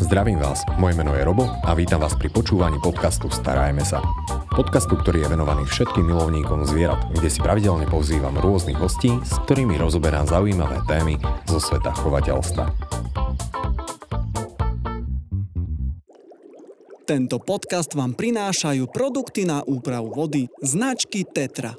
Zdravím vás, moje meno je Robo a vítam vás pri počúvaní podcastu Starajme sa. Podcastu, ktorý je venovaný všetkým milovníkom zvierat, kde si pravidelne pozývam rôznych hostí, s ktorými rozoberám zaujímavé témy zo sveta chovateľstva. Tento podcast vám prinášajú produkty na úpravu vody značky Tetra.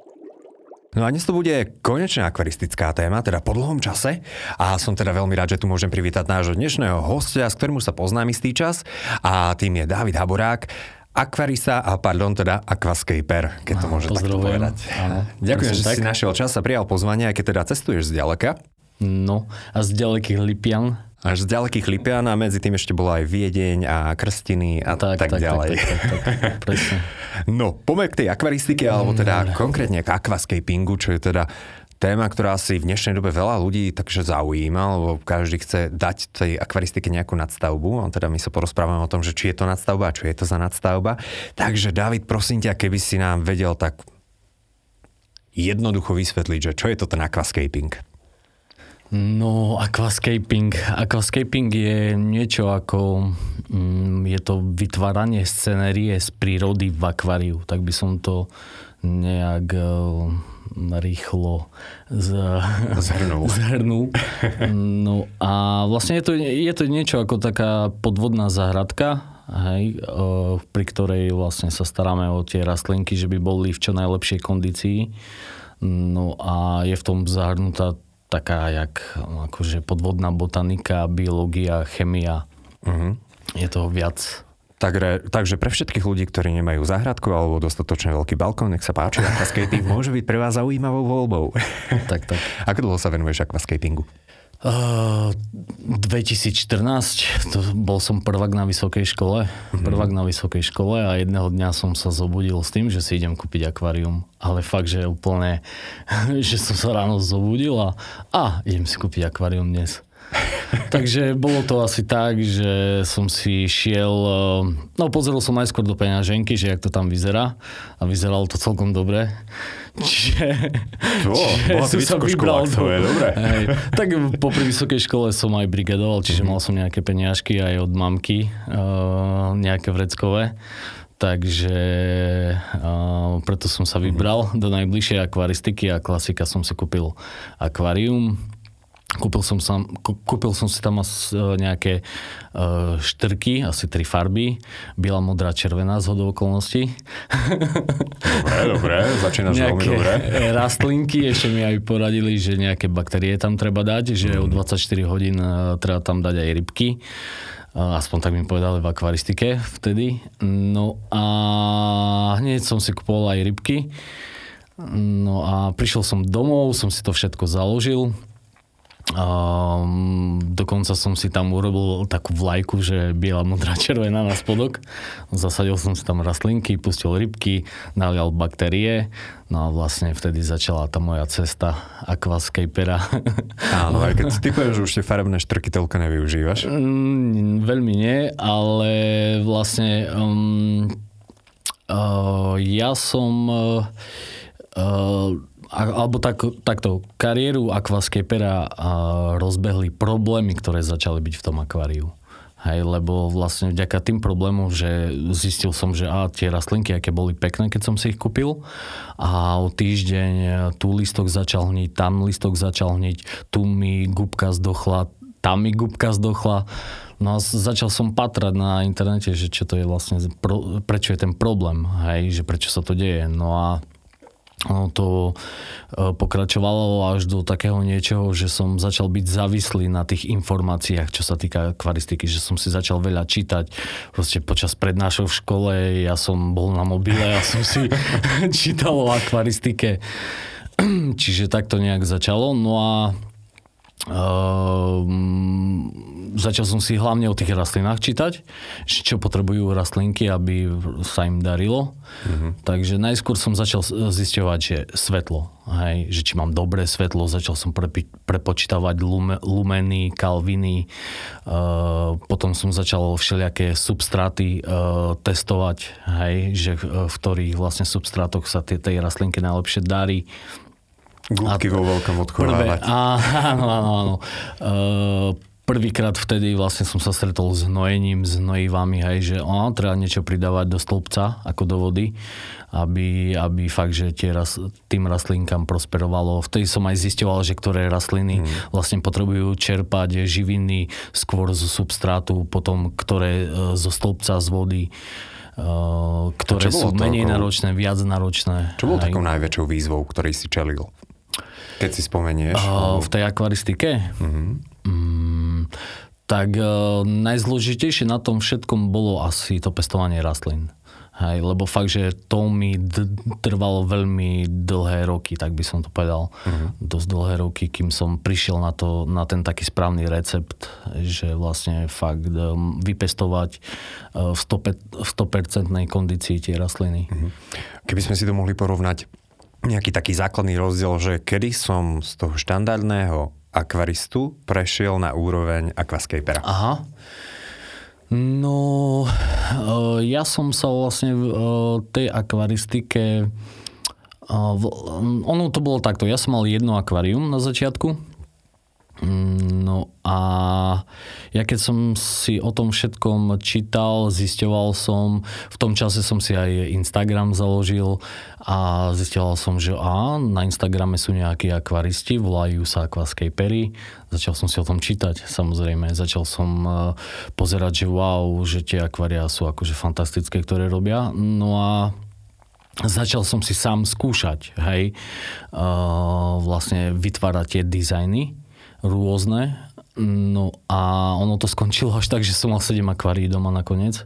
No a dnes to bude konečná akvaristická téma, teda po dlhom čase. A som teda veľmi rád, že tu môžem privítať nášho dnešného hostia, s ktorým sa poznám istý čas. A tým je David Haborák, akvarista a pardon, teda aquascaper, keď to môžem takto povedať. Áno, Ďakujem, že tak. si našiel čas a prijal pozvanie, aj keď teda cestuješ z ďaleka. No, a z ďalekých Lipian až z ďalekých Lipian a medzi tým ešte bola aj Viedeň a Krstiny a tak, tak, tak ďalej. Tak, tak, tak, tak, presne. No, poďme k tej akvaristike, alebo teda mm. konkrétne k aquascapingu, čo je teda téma, ktorá si v dnešnej dobe veľa ľudí takže zaujíma, lebo každý chce dať tej akvaristike nejakú nadstavbu. A teda my sa porozprávame o tom, že či je to nadstavba a čo je to za nadstavba. Takže David, prosím ťa, keby si nám vedel tak jednoducho vysvetliť, že čo je to ten aquascaping? No, aquascaping. Aquascaping je niečo ako, mm, je to vytváranie scenérie z prírody v akváriu. Tak by som to nejak uh, rýchlo z, zhrnul. zhrnul. No a vlastne je to, je to niečo ako taká podvodná zahradka, hej, uh, pri ktorej vlastne sa staráme o tie rastlinky, že by boli v čo najlepšej kondícii. No a je v tom zahrnutá taká jak akože podvodná botanika, biológia, chemia. Uh-huh. Je toho viac. Takže, takže pre všetkých ľudí, ktorí nemajú záhradku alebo dostatočne veľký balkón, nech sa páči, aquascaping môže byť pre vás zaujímavou voľbou. tak, tak. Ako dlho sa venuješ aquascapingu? 2014, to bol som prvák na vysokej škole, mm-hmm. prvák na vysokej škole a jedného dňa som sa zobudil s tým, že si idem kúpiť akvárium. Ale fakt, že úplne, že som sa ráno zobudil a, a idem si kúpiť akvárium dnes. Takže bolo to asi tak, že som si šiel, eh, no pozrel som najskôr do peňaženky, že jak to tam vyzerá a vyzeralo to celkom dobre. Čiže, to, čiže som sa vybral. To je dobré. Hej, tak po vysokej škole som aj brigadoval, čiže mal som nejaké peniažky aj od mamky, uh, nejaké vreckové. Takže uh, preto som sa vybral do najbližšej akvaristiky a klasika som si kúpil akvárium Kúpil som, sam, kúpil som si tam asi e, nejaké uh, štrky, asi tri farby. Biela, modrá, červená z hodou okolností. Dobre, dobre, začínaš veľmi dobre. rastlinky, ešte mi aj poradili, že nejaké baktérie tam treba dať, že mm. o 24 hodín uh, treba tam dať aj rybky. Aspoň tak mi povedali v akvaristike vtedy. No a hneď som si kupoval aj rybky. No a prišiel som domov, som si to všetko založil Um, dokonca som si tam urobil takú vlajku, že biela, modrá, červená na spodok. Zasadil som si tam rastlinky, pustil rybky, nalial baktérie. No a vlastne vtedy začala tá moja cesta aquascapera. Áno, aj keď ty povieš, že už tie farebné štrky toľko nevyužívaš? Mm, veľmi nie, ale vlastne um, uh, ja som uh, uh, alebo tak, takto, kariéru aquascapera rozbehli problémy, ktoré začali byť v tom akváriu. Hej, lebo vlastne vďaka tým problémom, že zistil som, že á, tie rastlinky, aké boli pekné, keď som si ich kúpil a o týždeň tu listok začal hniť, tam listok začal hniť, tu mi gubka zdochla, tam mi gubka zdochla. No a začal som patrať na internete, že čo to je vlastne, prečo je ten problém, hej, že prečo sa to deje. No a ono to e, pokračovalo až do takého niečoho, že som začal byť závislý na tých informáciách, čo sa týka akvaristiky, že som si začal veľa čítať. Proste počas prednášok v škole ja som bol na mobile a som si čítal o akvaristike. Čiže tak to nejak začalo. No a uh, začal som si hlavne o tých rastlinách čítať, čo potrebujú rastlinky, aby sa im darilo. Mm-hmm. Takže najskôr som začal zisťovať, že svetlo, hej, že či mám dobré svetlo, začal som prepi- prepočítavať lume, lumeny, kalviny, uh, potom som začal všelijaké substráty uh, testovať, hej, že v ktorých vlastne substrátoch sa tie, tej rastlinke najlepšie darí. Gúbky vo veľkom odchovávať. Áno, áno, áno. Uh, prvýkrát vtedy vlastne som sa stretol s hnojením, s hnojivami, hej, že o, treba niečo pridávať do stĺpca, ako do vody, aby, aby fakt, že tie ras, tým rastlinkám prosperovalo. Vtedy som aj zistoval, že ktoré rastliny hmm. vlastne potrebujú čerpať živiny skôr zo substrátu, potom ktoré e, zo stĺpca, z vody e, ktoré sú menej ako... náročné, viac náročné. Čo bolo takou najväčšou výzvou, ktorej si čelil? Keď si spomenieš. Uh, v tej akvaristike? Uh-huh. Mm, tak uh, najzložitejšie na tom všetkom bolo asi to pestovanie rastlín. Hej, lebo fakt, že to mi d- trvalo veľmi dlhé roky, tak by som to povedal. Uh-huh. Dosť dlhé roky, kým som prišiel na, to, na ten taký správny recept, že vlastne fakt um, vypestovať uh, v 100%, v 100% kondícii tie rastliny. Uh-huh. Keby sme si to mohli porovnať, nejaký taký základný rozdiel, že kedy som z toho štandardného akvaristu prešiel na úroveň aquascapera. Aha. No, eh, ja som sa vlastne v eh, tej akvaristike eh, ono to bolo takto, ja som mal jedno akvárium na začiatku, no a ja keď som si o tom všetkom čítal, zisťoval som, v tom čase som si aj Instagram založil a zisťoval som, že á, na Instagrame sú nejakí akvaristi, volajú sa aquascapery. Začal som si o tom čítať, samozrejme. Začal som e, pozerať, že wow, že tie akvária sú akože fantastické, ktoré robia. No a začal som si sám skúšať, hej, uh, vlastne vytvárať tie dizajny rôzne. No a ono to skončilo až tak, že som mal 7 akvárií doma nakoniec.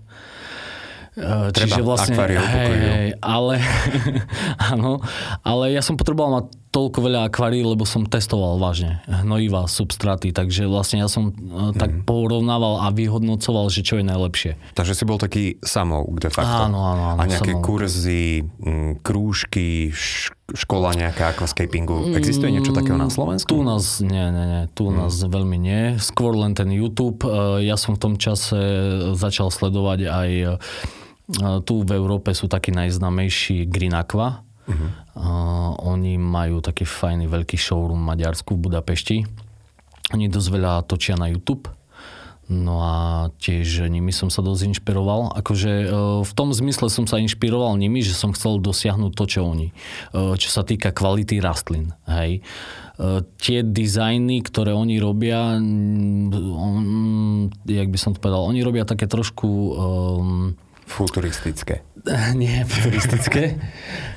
Čiže Treba vlastne, hej, hej, ale, áno, ale ja som potreboval mať toľko veľa akvárií, lebo som testoval vážne hnojivá, substraty, takže vlastne ja som mm. tak mhm. porovnával a vyhodnocoval, že čo je najlepšie. Takže si bol taký samouk de facto. Áno, áno, áno. A nejaké samouk. kurzy, krúžky, škola nejaká aquascapingu. Existuje niečo takého na Slovensku? Tu nás, nie, nie, nie. Tu mm. nás veľmi nie. Skôr len ten YouTube. E, ja som v tom čase začal sledovať aj e, tu v Európe sú takí najznamejší Green Aqua, Uh-huh. Uh, oni majú taký fajný veľký showroom v Maďarsku v Budapešti. Oni dosť veľa točia na YouTube. No a tiež nimi som sa dosť inšpiroval. Akože uh, v tom zmysle som sa inšpiroval nimi, že som chcel dosiahnuť to, čo oni. Uh, čo sa týka kvality rastlín. Hej. Uh, tie dizajny, ktoré oni robia, jak by som to povedal, oni robia také trošku... Um, Futuristické. Nie, futuristické.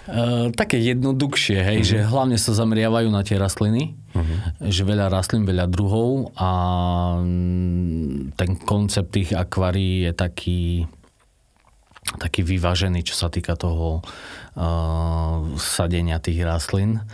uh, také jednoduchšie, hej, uh-huh. že hlavne sa zameriavajú na tie rastliny, uh-huh. že veľa rastlín, veľa druhov a mm, ten koncept tých akvárií je taký taký vyvážený, čo sa týka toho uh, sadenia tých rastlín.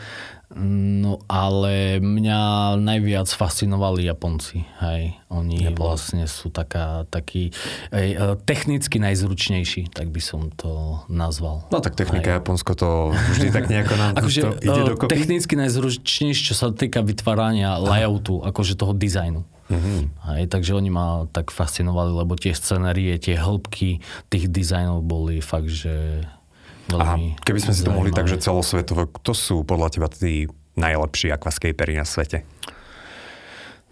No ale mňa najviac fascinovali Japonci. Hej. Oni Japonci. vlastne sú taká, taký hej, e, technicky najzručnejší, tak by som to nazval. No tak technika hej. Japonsko to vždy tak nejako nám akože, to ide e, dokopy. Technicky najzručnejší, čo sa týka vytvárania layoutu, akože toho dizajnu. Mm-hmm. Hej, takže oni ma tak fascinovali, lebo tie scenérie, tie hĺbky tých dizajnov boli fakt, že Veľmi Aha, keby sme si to mohli tak, že celosvetovo, kto sú podľa teba tí najlepší aquascapery na svete?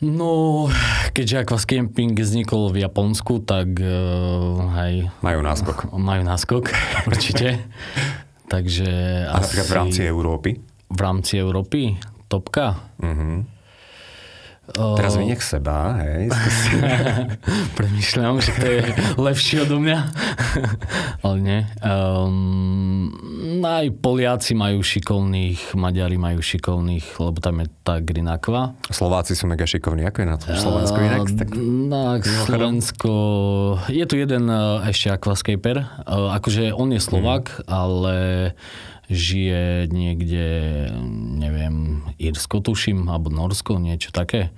No, keďže aquascaping vznikol v Japonsku, tak uh, hej. Majú náskok. Majú náskok, určite. Takže A asi... napríklad v rámci Európy? V rámci Európy? Topka? Uh-huh. Teraz vyniech seba, hej. Premýšľam, že to je lepšie odo mňa. Ale nie. Um, aj Poliaci majú šikovných, Maďari majú šikovných, lebo tam je tá Grinakva. Slováci sú mega šikovní. Ako je na tom Slovensku inak? Tak... Na Slovensko... Je tu jeden uh, ešte aquascaper. Uh, akože on je Slovak, hmm. ale žije niekde, neviem, Irsko tuším, alebo Norsko, niečo také.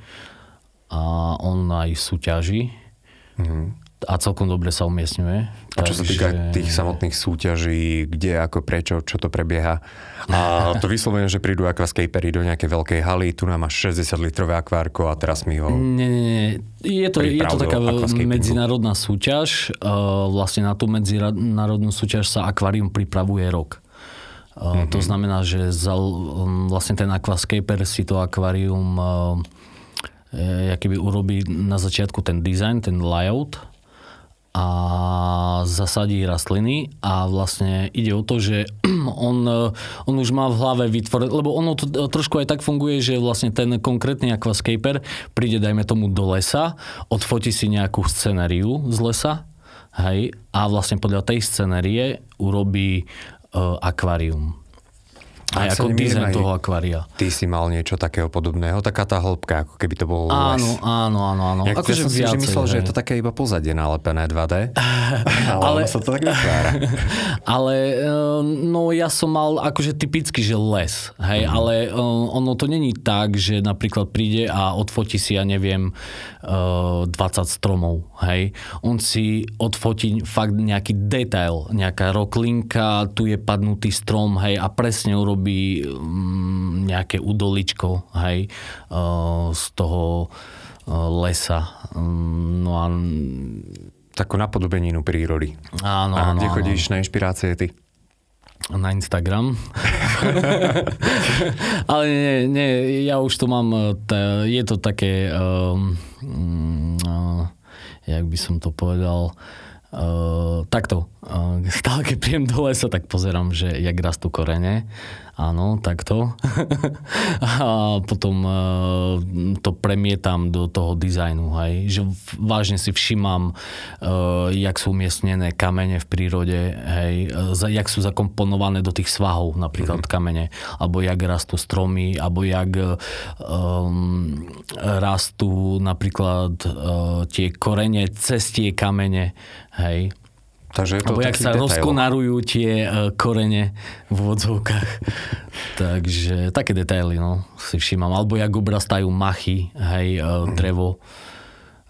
A on aj súťaží. Mm-hmm. A celkom dobre sa umiestňuje. A čo sa týka tých samotných súťaží, kde, ako, prečo, čo to prebieha. A to vyslovene, že prídu aquascapery do nejakej veľkej haly, tu nám máš 60 litrové akvárko a teraz mi ho... Nie, nie, nie. Je to, je to taká medzinárodná súťaž. Vlastne na tú medzinárodnú súťaž sa akvárium pripravuje rok. Mm-hmm. To znamená, že za, um, vlastne ten aquascaper si to akvárium uh, keby urobí na začiatku ten design, ten layout a zasadí rastliny a vlastne ide o to, že on, on už má v hlave vytvorené, lebo ono to trošku aj tak funguje, že vlastne ten konkrétny aquascaper príde, dajme tomu, do lesa, odfotí si nejakú scenériu z lesa, hej, a vlastne podľa tej scenérie urobí uh, akvárium. Aj ako dizajn toho akvária. Ty si mal niečo takého podobného, taká tá hĺbka, ako keby to bol áno, les. Áno, áno, áno. Ja, akože ja som viacej, si myslel, hej. že je to také iba pozadie nalepené 2D, ale, ale sa to tak vytvára. ale eh, no ja som mal akože typicky, že les, hej, mm. ale eh, ono to není tak, že napríklad príde a odfotí si, ja neviem, 20 eh, stromov, hej. On si odfotí fakt nejaký detail, nejaká roklinka, tu je padnutý strom, hej, a presne urobí urobí mm, nejaké udoličko, hej, z toho lesa. Mm, no a... Takú napodobeninu prírody. Áno, a áno. kde chodíš áno. na inšpirácie ty? Na Instagram. Ale nie, nie, ja už to mám, je to také, um, um, jak by som to povedal, Uh, takto, uh, stále keď príjem do lesa, tak pozerám, že jak rastú korene áno, takto. a potom uh, to premietam do toho dizajnu, hej. Že vážne si všímam, uh, jak sú umiestnené kamene v prírode, hej, uh, jak sú zakomponované do tých svahov, napríklad mm-hmm. kamene, alebo jak rastú stromy, alebo jak um, rastú napríklad uh, tie korene cez tie kamene, hej Takže je to Alebo jak sa detail. rozkonarujú tie uh, korene v vodzovkách. Takže také detaily, no, si všímam. Alebo jak obrastajú machy, hej, uh, drevo.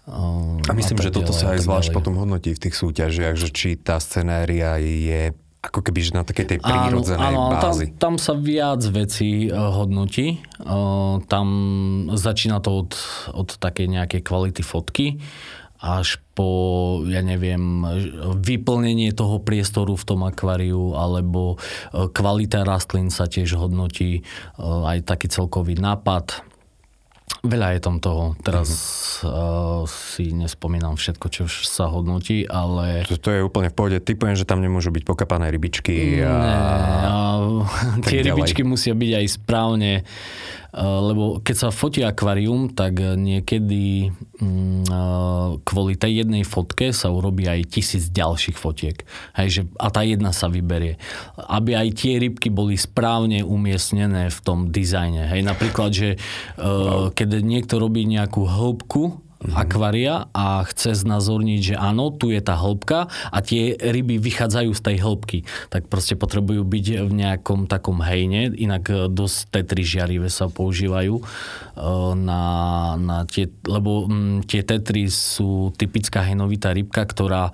A myslím, a že toto sa aj zvlášť potom hodnotí v tých súťažiach, že či tá scenéria je ako keby že na takej tej prírodzenej áno, áno, bázi. Tam, tam sa viac vecí hodnotí. Tam začína to od, od takej nejakej kvality fotky až po, ja neviem, vyplnenie toho priestoru v tom akváriu, alebo e, kvalita rastlín sa tiež hodnotí, e, aj taký celkový nápad. Veľa je tam toho. Teraz mm-hmm. uh, si nespomínam všetko, čo sa hodnotí, ale... To, to je úplne v pohode. Typujem, že tam nemôžu byť pokapané rybičky. A... Ne, a... Tie rybičky musia byť aj správne Eh, lebo keď sa fotí akvárium, tak niekedy mm, eh, kvôli tej jednej fotke sa urobí aj tisíc ďalších fotiek. Hej, že, a tá jedna sa vyberie. Aby aj tie rybky boli správne umiestnené v tom dizajne. Hej, napríklad, že. Eh, keď niekto robí nejakú hĺbku. Akvária a chce znázorniť, že áno, tu je tá hĺbka a tie ryby vychádzajú z tej hĺbky. Tak proste potrebujú byť v nejakom takom hejne, inak e, dosť tetry žiarivé sa používajú e, na, na tie, lebo mm, tie tetry sú typická hejnovitá rybka, ktorá e,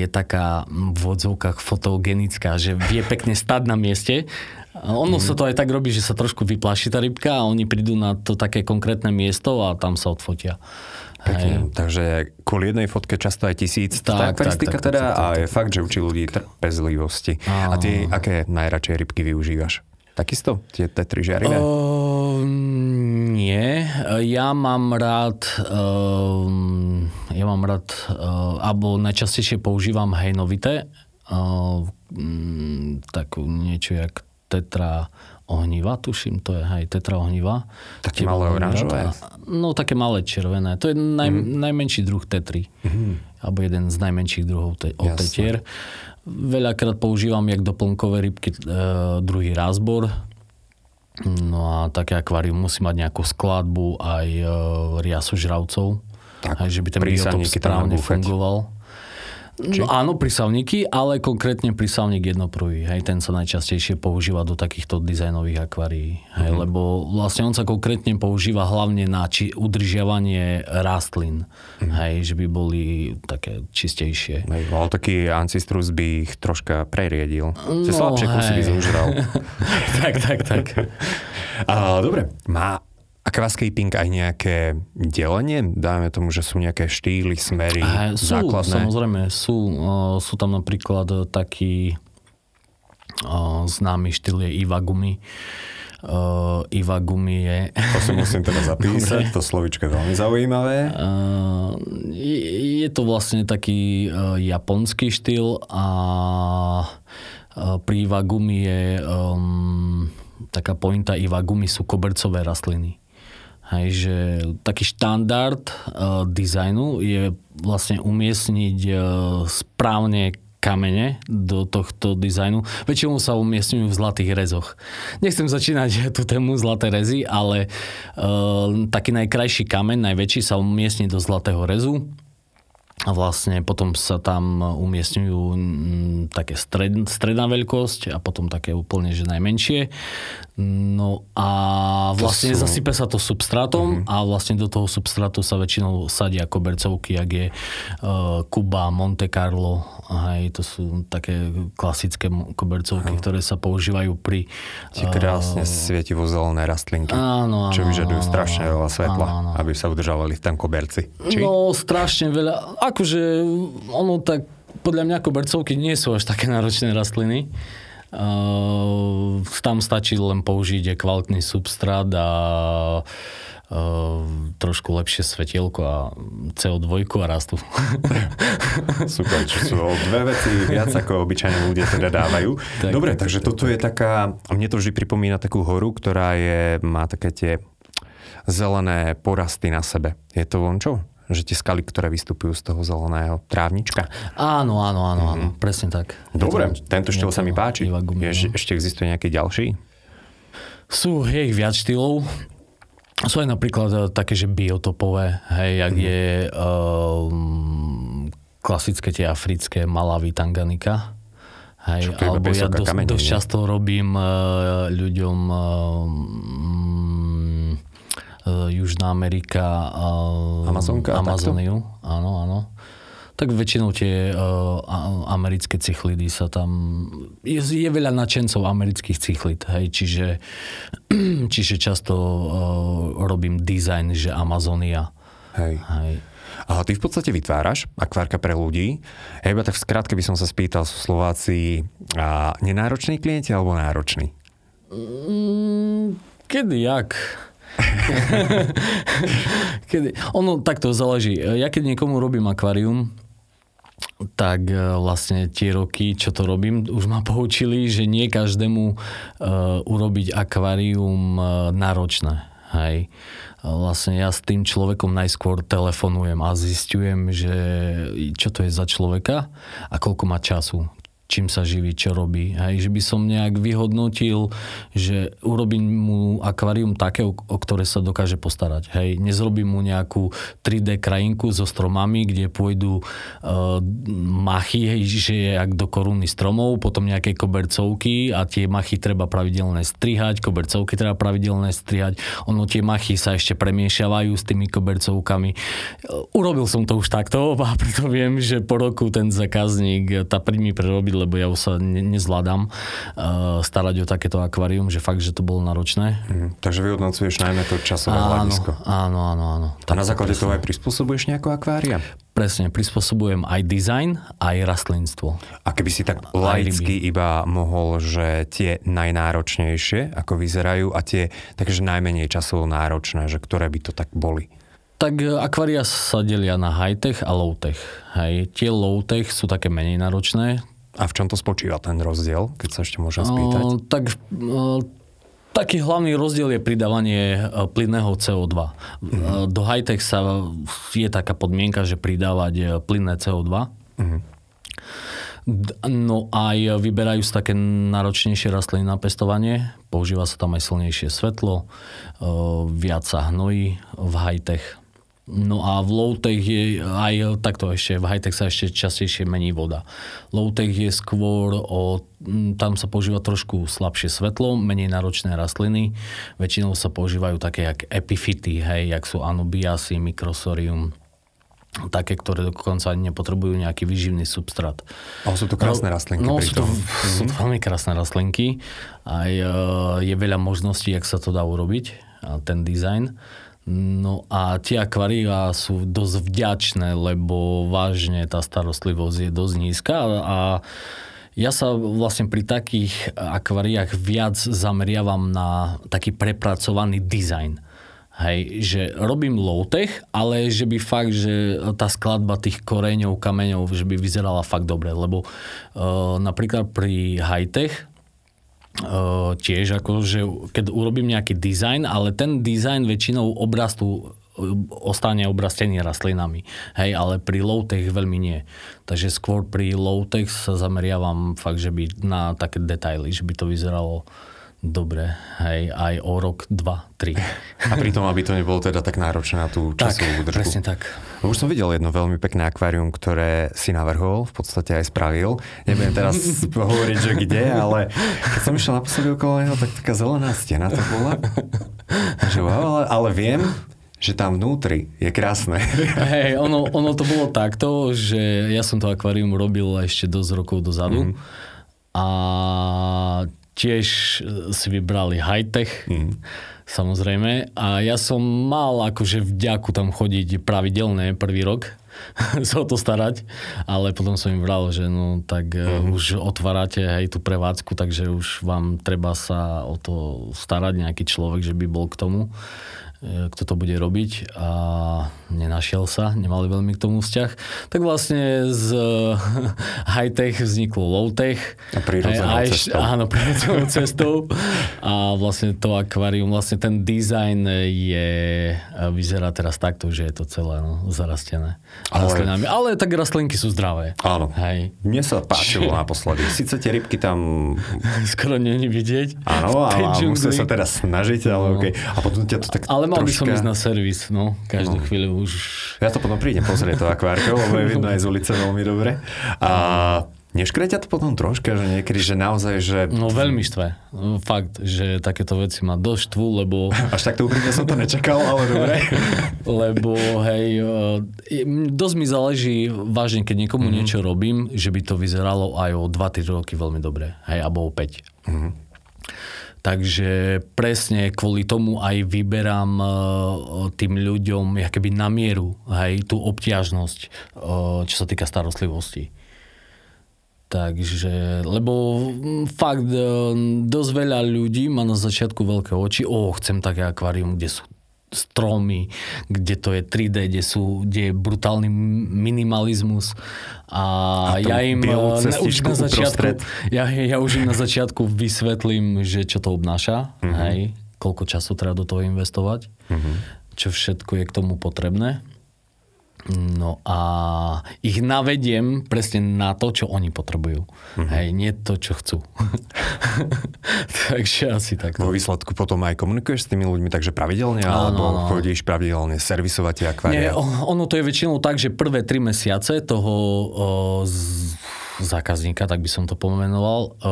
je taká v odzvukách fotogenická, že vie pekne stať na mieste ono mm. sa to aj tak robí, že sa trošku vyplaší tá rybka a oni prídu na to také konkrétne miesto a tam sa odfotia. Pekne. Takže kvôli jednej fotke často aj tisíc. Tak, tak, tak, tak, teda tak, tak, a je fakt, že učí ľudí trpezlivosti. A, a ty aké najradšej rybky využívaš? Takisto? Tie tetry žiarivé? Uh, nie. Ja mám rád uh, ja mám rád uh, alebo najčastejšie používam hejnovité uh, tak niečo jak tetra ohniva, tuším, to je aj tetra ohniva. Také malé oranžové? No, také malé červené. To je naj, mm-hmm. najmenší druh tetry. Mm-hmm. Alebo jeden z najmenších druhov te, tetier. Veľakrát používam jak doplnkové rybky e, druhý rázbor. No a také akvárium musí mať nejakú skladbu aj e, riasu žravcov. Tak, aj, že by ten biotop správne fungoval. Či? No, áno, prísavníky, ale konkrétne prísavník jednoprúhy. Hej, ten sa najčastejšie používa do takýchto dizajnových akvárií. Hej, mm-hmm. Lebo vlastne on sa konkrétne používa hlavne na či, udržiavanie rastlín. Mm-hmm. Hej, že by boli také čistejšie. Hej, ale taký Ancistrus by ich troška preriedil. No, slabšie kusy by zúžral. tak, tak, tak. A, dobre, má aquascaping aj nejaké delenie? Dáme tomu, že sú nejaké štýly, smery, a sú, základné? Samozrejme, sú. Sú tam napríklad taký známy štýl je Iwagumi, uh, Iwagumi je... To si musím teda zapísať, to slovičko je veľmi zaujímavé. Uh, je, je to vlastne taký uh, japonský štýl a uh, pri Iwagumi je um, taká pointa Iwagumi sú kobercové rastliny. Hej, že taký štandard uh, dizajnu je vlastne umiestniť uh, správne kamene do tohto dizajnu. Väčšinou sa umiestňujú v zlatých rezoch. Nechcem začínať tú tému zlaté rezy, ale uh, taký najkrajší kameň, najväčší sa umiestni do zlatého rezu a vlastne potom sa tam umiestňujú také stred, stredná veľkosť a potom také úplne, že najmenšie. No a vlastne sú... zasype sa to substrátom uh-huh. a vlastne do toho substrátu sa väčšinou sadia kobercovky, ak je uh, Kuba, Monte Carlo, hej, to sú také klasické kobercovky, uh-huh. ktoré sa používajú pri... Tie krásne uh, svietivo zelené rastlinky, áno, áno, čo vyžadujú strašne veľa svetla, áno, áno. aby sa udržovali v tom koberci. Či? No, strašne veľa akože ono tak, podľa mňa kobercovky nie sú až také náročné rastliny. Uh, tam stačí len použiť kvalitný substrát a uh, trošku lepšie svetielko a CO2 a rastu. Super, čo sú dve veci viac ako obyčajne ľudia teda dávajú. Tak, Dobre, tak, takže tak, toto tak. je taká, mne to vždy pripomína takú horu, ktorá je, má také tie zelené porasty na sebe. Je to vončo? Že tie skaly, ktoré vystupujú z toho zeleného trávnička. Áno, áno, áno, mm-hmm. áno, presne tak. Dobre, to, tento štýl sa mi páči. Je, no. ešte existuje nejaký ďalší? Sú, je ich viac štýlov. Sú aj napríklad eh, také, že biotopové, hej, jak mm-hmm. je um, klasické tie africké Malawi, Tanganika. Hej, alebo ja dosť, dosť často robím uh, ľuďom uh, Južná Amerika, uh, Amazonka, Amazoniu. Áno, áno. Tak väčšinou tie uh, americké cichlidy sa tam... Je, je veľa nadšencov amerických cichlid, hej, čiže, čiže často uh, robím dizajn, že Amazonia. Hej. hej. A ty v podstate vytváraš akvárka pre ľudí. Ja iba tak v skratke by som sa spýtal, sú Slováci a nenároční klienti alebo nároční? Mm, kedy, jak? Kedy, ono takto záleží. Ja keď niekomu robím akvárium, tak e, vlastne tie roky, čo to robím, už ma poučili, že nie každému uh, urobiť akvárium uh, náročné. Hej. Vlastne ja s tým človekom najskôr telefonujem a zistujem, že čo to je za človeka a koľko má času čím sa živí, čo robí. Hej, že by som nejak vyhodnotil, že urobím mu akvárium také, o, ktoré sa dokáže postarať. Hej, nezrobím mu nejakú 3D krajinku so stromami, kde pôjdu uh, machy, hej, že je jak do koruny stromov, potom nejaké kobercovky a tie machy treba pravidelne strihať, kobercovky treba pravidelne strihať. Ono tie machy sa ešte premiešavajú s tými kobercovkami. Uh, urobil som to už takto a preto viem, že po roku ten zákazník, tá príjmy prerobil lebo ja už sa ne, nezvládam uh, starať o takéto akvárium, že fakt, že to bolo náročné. Mm, takže vyhodnocuješ najmä to časové áno, hľadisko. Áno, áno, áno. A na základe toho aj prispôsobuješ nejakú akvária? Presne, prispôsobujem aj dizajn, aj rastlinstvo. A keby si tak laicky iba mohol, že tie najnáročnejšie, ako vyzerajú, a tie takže najmenej časovo náročné, že ktoré by to tak boli? Tak e, akvária sa delia na high-tech a low-tech. Hej. Tie low-tech sú také menej náročné, a v čom to spočíva ten rozdiel, keď sa ešte môžem spýtať? O, tak o, taký hlavný rozdiel je pridávanie e, plynného CO2. Mm-hmm. Do high-tech sa je taká podmienka, že pridávať e, plynné CO2. Mm-hmm. No aj vyberajú sa také náročnejšie rastliny na pestovanie, používa sa tam aj silnejšie svetlo, viac sa hnojí v high-tech No a v low-tech je aj takto ešte, v high-tech sa ešte častejšie mení voda. Low-tech je skôr o, tam sa používa trošku slabšie svetlo, menej náročné rastliny. Väčšinou sa používajú také jak epifity, hej, jak sú anubiasy, mikrosorium, také, ktoré dokonca ani nepotrebujú nejaký výživný substrát. A sú to krásne rastlinky. No, sú to, sú to mhm. veľmi krásne rastlinky. Aj e, je veľa možností, jak sa to dá urobiť, ten dizajn. No a tie akvária sú dosť vďačné, lebo vážne tá starostlivosť je dosť nízka a ja sa vlastne pri takých akváriách viac zameriavam na taký prepracovaný dizajn. Hej, že robím low-tech, ale že by fakt, že tá skladba tých koreňov, kameňov, že by vyzerala fakt dobre, lebo uh, napríklad pri high-tech uh, tiež ako, že keď urobím nejaký dizajn, ale ten dizajn väčšinou obrastu ostane obrastený rastlinami. Hej, ale pri low-tech veľmi nie. Takže skôr pri low-tech sa zameriavam fakt, že by na také detaily, že by to vyzeralo dobre, hej, aj o rok, dva, tri. A pritom, aby to nebolo teda tak náročné na tú časovú údržbu. presne tak. Už som videl jedno veľmi pekné akvárium, ktoré si navrhol, v podstate aj spravil. Nebudem teraz hovoriť, že kde, ale keď som išiel naposledy okolo neho, tak taká zelená stena to bola. Že wow, ale, ale viem, že tam vnútri je krásne. Hej, ono, ono to bolo takto, že ja som to akvárium robil ešte dosť rokov dozadu. Mm. A tiež si vybrali high-tech, mm. samozrejme. A ja som mal akože vďaku tam chodiť pravidelne prvý rok sa o to starať, ale potom som im vral, že no tak mm. už otvárate aj tú prevádzku, takže už vám treba sa o to starať, nejaký človek, že by bol k tomu. E, kto to bude robiť a nenašiel sa, nemali veľmi k tomu vzťah. Tak vlastne z high-tech vzniklo low-tech. A prírodzenou cestou. Áno, prírodzenou cestou. A vlastne to akvárium, vlastne ten dizajn je, vyzerá teraz takto, že je to celé no, zarastené ale... rastlinami. Ale tak rastlinky sú zdravé. Áno. Hej. Mne sa páčilo naposledy. Sice tie rybky tam... Skoro není vidieť. Áno, ale musia sa teraz snažiť, ale no. okay. A potom ťa to tak ale mal by som ísť na servis, no, každú no. chvíľu už. Ja to potom prídem pozrieť to akvárko, lebo je vidno aj z ulice veľmi dobre. A Neškreťa to potom troška, že niekedy, že naozaj, že... No veľmi štve. Fakt, že takéto veci ma dosť štvu, lebo... Až tak to úprimne som to nečakal, ale dobre. lebo hej, dosť mi záleží vážne, keď niekomu mm-hmm. niečo robím, že by to vyzeralo aj o 2-3 roky veľmi dobre. Hej, alebo o 5. Mm-hmm. Takže presne kvôli tomu aj vyberám e, tým ľuďom keby na mieru hej, tú obťažnosť, e, čo sa týka starostlivosti. Takže, lebo fakt e, dosť veľa ľudí má na začiatku veľké oči, o, chcem také akvárium, kde sú stromy, kde to je 3D, kde, sú, kde je brutálny minimalizmus a, a ja im eh, na, už na začiatku, ja, ja už im na začiatku vysvetlím, že čo to obnáša, uh-huh. hej, koľko času treba do toho investovať, uh-huh. čo všetko je k tomu potrebné. No a ich navediem presne na to, čo oni potrebujú. Mm-hmm. Hej, nie to, čo chcú. takže asi tak. Vo výsledku potom aj komunikuješ s tými ľuďmi takže pravidelne, áno, alebo áno. chodíš pravidelne servisovať tie akvária? Nie, ono to je väčšinou tak, že prvé tri mesiace toho o, z, zákazníka, tak by som to pomenoval, o,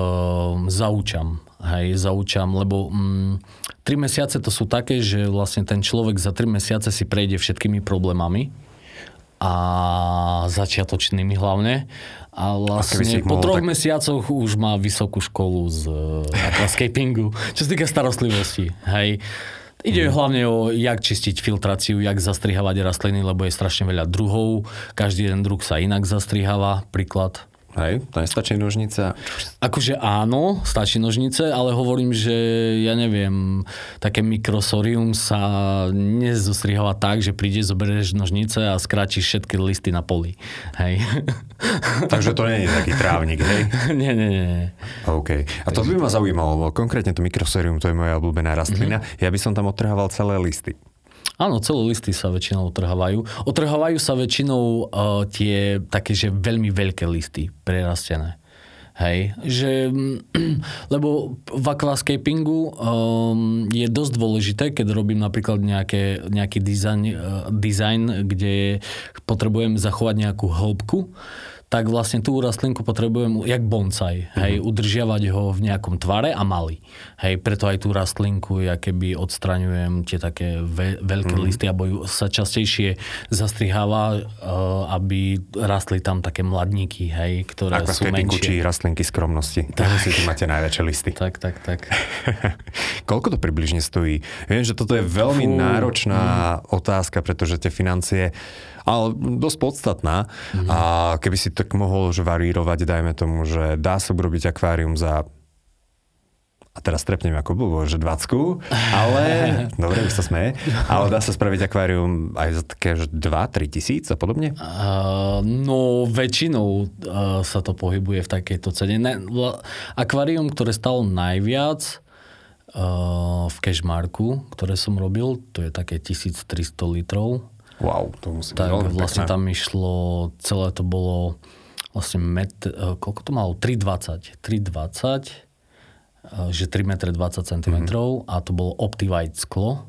zaučam. Hej, zaučam, lebo mm, tri mesiace to sú také, že vlastne ten človek za tri mesiace si prejde všetkými problémami a začiatočnými hlavne. A vlastne a po troch tak... mesiacoch už má vysokú školu z uh, aquascapingu, čo sa týka starostlivosti. Hej. Ide mm. hlavne o, jak čistiť filtráciu, jak zastrihávať rastliny, lebo je strašne veľa druhov. Každý jeden druh sa inak zastriháva. Príklad Hej, to nestačí nožnica? Akože áno, stačí nožnice, ale hovorím, že ja neviem, také mikrosorium sa nezostriháva tak, že príde, zoberieš nožnice a skráčiš všetky listy na poli. Hej. Takže to nie je taký trávnik, hej? nie, nie, nie. OK. A to by ma zaujímalo, konkrétne to mikrosorium, to je moja obľúbená rastlina. Mm-hmm. Ja by som tam odtrhával celé listy. Áno, celé listy sa väčšinou otrhávajú. Otrhávajú sa väčšinou uh, tie také, že veľmi veľké listy prerastené. Hej, že, lebo v aquascapingu um, je dosť dôležité, keď robím napríklad nejaké, nejaký design, uh, design, kde potrebujem zachovať nejakú hĺbku, tak vlastne tú rastlinku potrebujem, jak bonsai, mm-hmm. hej, udržiavať ho v nejakom tvare a malý. Hej, preto aj tú rastlinku, ja keby odstraňujem tie také ve- veľké mm-hmm. listy, alebo sa častejšie zastriháva, uh, aby rastli tam také mladníky, hej, ktoré Ako sú menšie. či rastlinky skromnosti. Tak. si tu máte najväčšie listy. Tak, tak, tak. Koľko to približne stojí? Viem, že toto je veľmi Fú. náročná mm. otázka, pretože tie financie ale dosť podstatná. Mm-hmm. A keby si to tak mohol už varírovať, dajme tomu, že dá sa urobiť akvárium za a teraz trepnem ako bolo, že 20, ale, dobre, už sa smeje, ale dá sa spraviť akvárium aj za také 2-3 tisíc a podobne? Uh, no, väčšinou uh, sa to pohybuje v takejto cene. Ne, akvárium, ktoré stalo najviac uh, v Cashmarku, ktoré som robil, to je také 1300 litrov. Wow, to musí tak byť vlastne pekné. tam išlo, celé to bolo vlastne met, uh, koľko to malo? 3,20. 3,20 Eh, že 3 m 20 cm mm-hmm. a to bolo OptiWhite sklo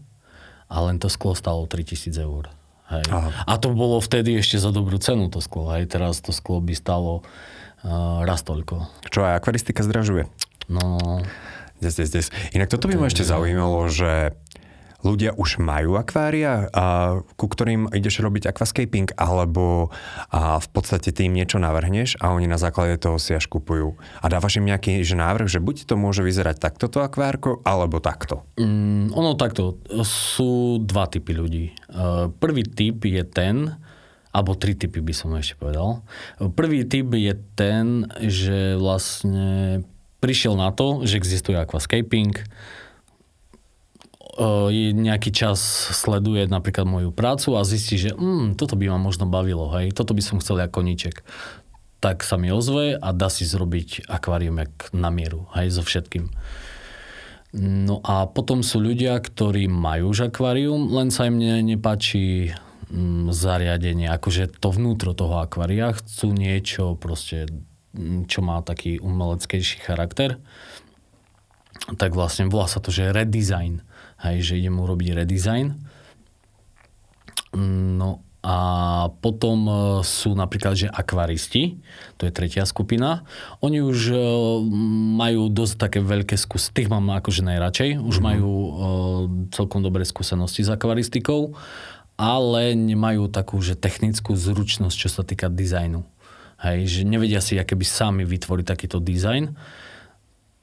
a len to sklo stalo 3000 eur. Hej. A to bolo vtedy ešte za dobrú cenu to sklo. Hej. Teraz to sklo by stalo uh, raz toľko. Čo aj akvaristika zdražuje. No. Des, des, des. Inak toto by ma ešte zaujímalo, že ľudia už majú akvária, a, ku ktorým ideš robiť aquascaping, alebo a v podstate ty im niečo navrhneš a oni na základe toho si až kupujú. A dávaš im nejaký že návrh, že buď to môže vyzerať takto to akvárko, alebo takto. Mm, ono takto. Sú dva typy ľudí. Uh, prvý typ je ten, alebo tri typy by som ešte povedal. Prvý typ je ten, že vlastne prišiel na to, že existuje aquascaping, nejaký čas sleduje napríklad moju prácu a zistí, že mm, toto by ma možno bavilo, hej, toto by som chcel ako koníček. Tak sa mi ozve a dá si zrobiť akvárium jak na mieru, hej, so všetkým. No a potom sú ľudia, ktorí majú už akvárium, len sa im ne, nepáči mm, zariadenie, akože to vnútro toho akvária, chcú niečo proste, mm, čo má taký umeleckejší charakter tak vlastne volá sa to, že redesign hej, že idem urobiť redesign. No a potom e, sú napríklad, že akvaristi, to je tretia skupina. Oni už e, majú dosť také veľké skúsenosti, tých mám akože najradšej, už mm-hmm. majú uh, celkom dobré skúsenosti s akvaristikou, ale nemajú takú, že technickú zručnosť, čo sa týka dizajnu. Hej, že nevedia si, aké by sami vytvoriť takýto dizajn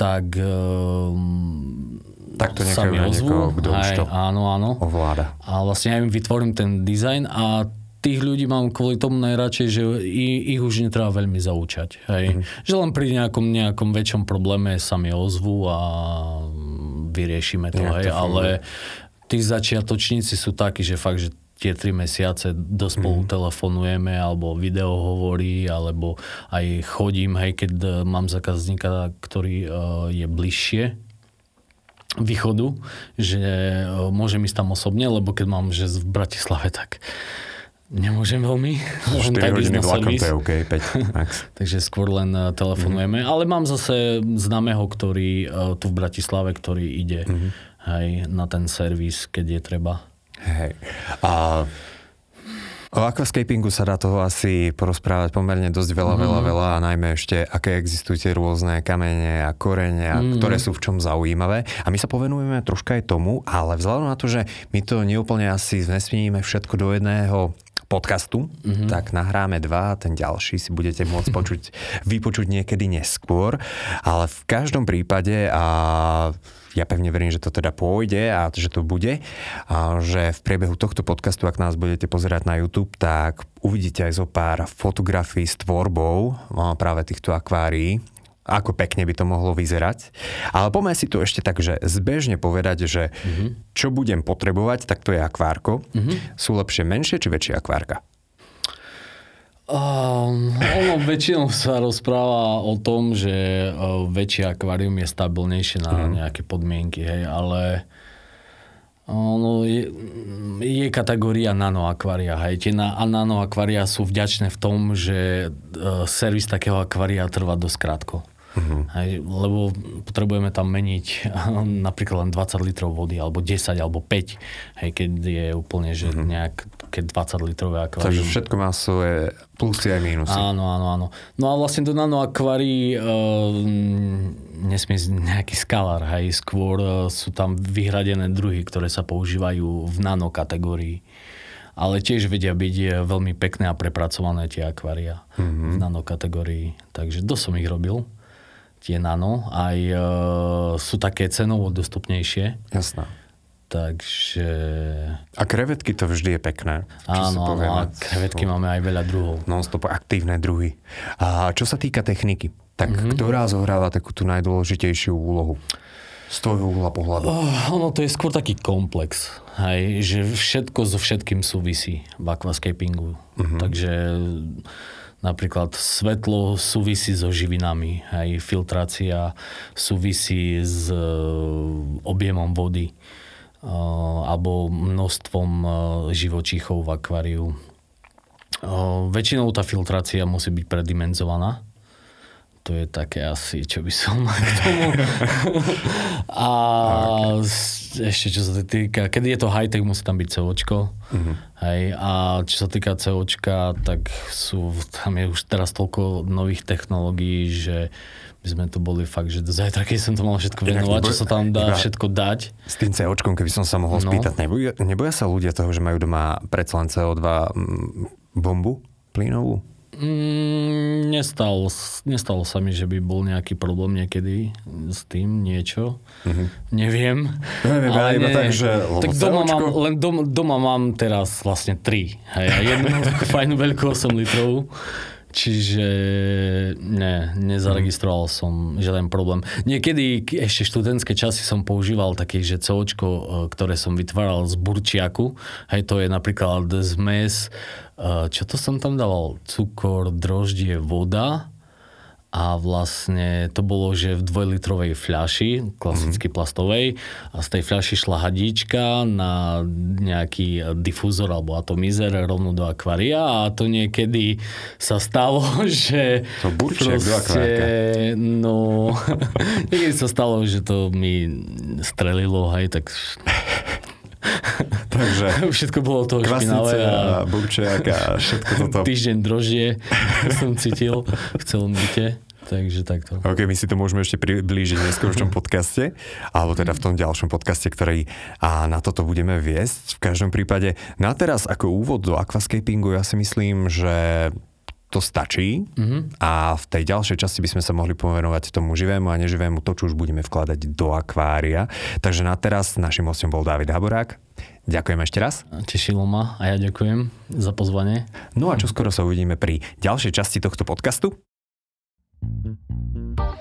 tak um, tak to sa mi ozvú. kto už to áno, áno. ovláda. A vlastne ja im vytvorím ten dizajn a tých ľudí mám kvôli tomu najradšej, že ich, ich už netreba veľmi zaučať. Hej. Mm-hmm. Že len pri nejakom, nejakom väčšom probléme sa mi ozvú a vyriešime to. hej. to Ale tí začiatočníci sú takí, že fakt, že tie tri mesiace do spolu mm. telefonujeme, alebo video hovorí, alebo aj chodím, hej, keď e, mám zákazníka, ktorý uh, je bližšie východu, že uh, môžem ísť tam osobne, lebo keď mám že v Bratislave, tak nemôžem veľmi. 4 tak hodiny vlakom, to je OK, 5 max. Takže skôr len telefonujeme. Mm. Ale mám zase známeho, ktorý tu v Bratislave, ktorý ide mm. aj na ten servis, keď je treba. Hej. A O aquascapingu sa dá toho asi porozprávať pomerne dosť veľa, mm. veľa, veľa a najmä ešte, aké existujú tie rôzne kamene a korene, a mm. ktoré sú v čom zaujímavé. A my sa povenujeme troška aj tomu, ale vzhľadom na to, že my to neúplne asi znesmíme všetko do jedného podcastu, mm-hmm. tak nahráme dva, ten ďalší si budete môcť počuť, vypočuť niekedy neskôr, ale v každom prípade a ja pevne verím, že to teda pôjde a že to bude, a že v priebehu tohto podcastu, ak nás budete pozerať na YouTube, tak uvidíte aj zo pár fotografií s tvorbou práve týchto akvárií, ako pekne by to mohlo vyzerať. Ale poďme si tu ešte tak, že zbežne povedať, že mm-hmm. čo budem potrebovať, tak to je akvárko. Mm-hmm. Sú lepšie menšie či väčšie akvárka? Um, ono väčšinou sa rozpráva o tom, že uh, väčšie akvárium je stabilnejšie na mm. nejaké podmienky, hej, ale ono je, je kategória nanoakvária. Hej. Tie na, nanoakvária sú vďačné v tom, že uh, servis takého akvária trvá dosť krátko. Uh-huh. Hej, lebo potrebujeme tam meniť napríklad len 20 litrov vody, alebo 10, alebo 5, hej, keď je úplne, že uh-huh. nejak, keď 20 litrové akvárium. Takže všetko má svoje plusy aj mínusy. Áno, áno, áno. No a vlastne do nanoakvárií uh, nesmie nejaký skalár, hej, skôr uh, sú tam vyhradené druhy, ktoré sa používajú v nanokategórii ale tiež vedia byť e, veľmi pekné a prepracované tie akvária mm-hmm. v nanokategórii. Takže dosť som ich robil tie nano, aj e, sú také cenovo dostupnejšie. Jasná. Takže... A krevetky to vždy je pekné. Áno, áno, a krevetky máme aj veľa druhov. Non-stop aktívne druhy. A čo sa týka techniky, tak mm-hmm. ktorá zohráva takú tú najdôležitejšiu úlohu? Z tvojho uhla pohľadu. Oh, ono to je skôr taký komplex. Hej, že všetko so všetkým súvisí v aquascapingu. Mm-hmm. Takže Napríklad svetlo súvisí so živinami, aj filtrácia súvisí s e, objemom vody e, alebo množstvom e, živočíchov v akváriu. Väčšinou tá filtrácia musí byť predimenzovaná, to je také asi, čo by som k tomu. a okay. ešte čo sa týka, kedy je to high-tech, musí tam byť COčko. Uh-huh. Hej, a čo sa týka COčka, tak sú, tam je už teraz toľko nových technológií, že by sme to boli fakt, že do zajtra, keď som to mal všetko venovať, čo sa tam dá všetko dať. S tým COčkom, keby som sa mohol no. spýtať, neboja, neboja sa ľudia toho, že majú doma predsa len CO2 bombu plynovú? Mm, nestalo, nestalo sa mi, že by bol nejaký problém niekedy s tým niečo. Mm-hmm. Neviem. Neviem, ale iba tak, že... Tak doma mám, len doma, doma mám teraz vlastne tri. Hej, jednu takú fajnú veľkú 8 litrov. Čiže ne, nezaregistroval som žiaden problém. Niekedy ešte študentské časy som používal také, že COčko, e, ktoré som vytváral z burčiaku. Hej, to je napríklad zmes, čo to som tam dával? Cukor, droždie, voda a vlastne to bolo, že v dvojlitrovej fľaši, klasicky mm-hmm. plastovej, a z tej fľaši šla hadička na nejaký difúzor alebo atomizer rovno do akvária a to niekedy sa stalo, že to proste, do akvárka. no, niekedy sa stalo, že to mi strelilo, hej, tak Takže všetko bolo toho špinavé. A burčiak a všetko toto. Týždeň drožie som cítil v celom byte. Takže takto. OK, my si to môžeme ešte priblížiť v neskôršom podcaste, alebo teda v tom ďalšom podcaste, ktorý a na toto budeme viesť. V každom prípade, na teraz ako úvod do aquascapingu, ja si myslím, že to stačí mm-hmm. a v tej ďalšej časti by sme sa mohli povenovať tomu živému a neživému, to, čo už budeme vkladať do akvária. Takže na teraz našim hostom bol David Haborák. Ďakujem ešte raz. Tešilo ma a ja ďakujem za pozvanie. No a čo skoro sa uvidíme pri ďalšej časti tohto podcastu.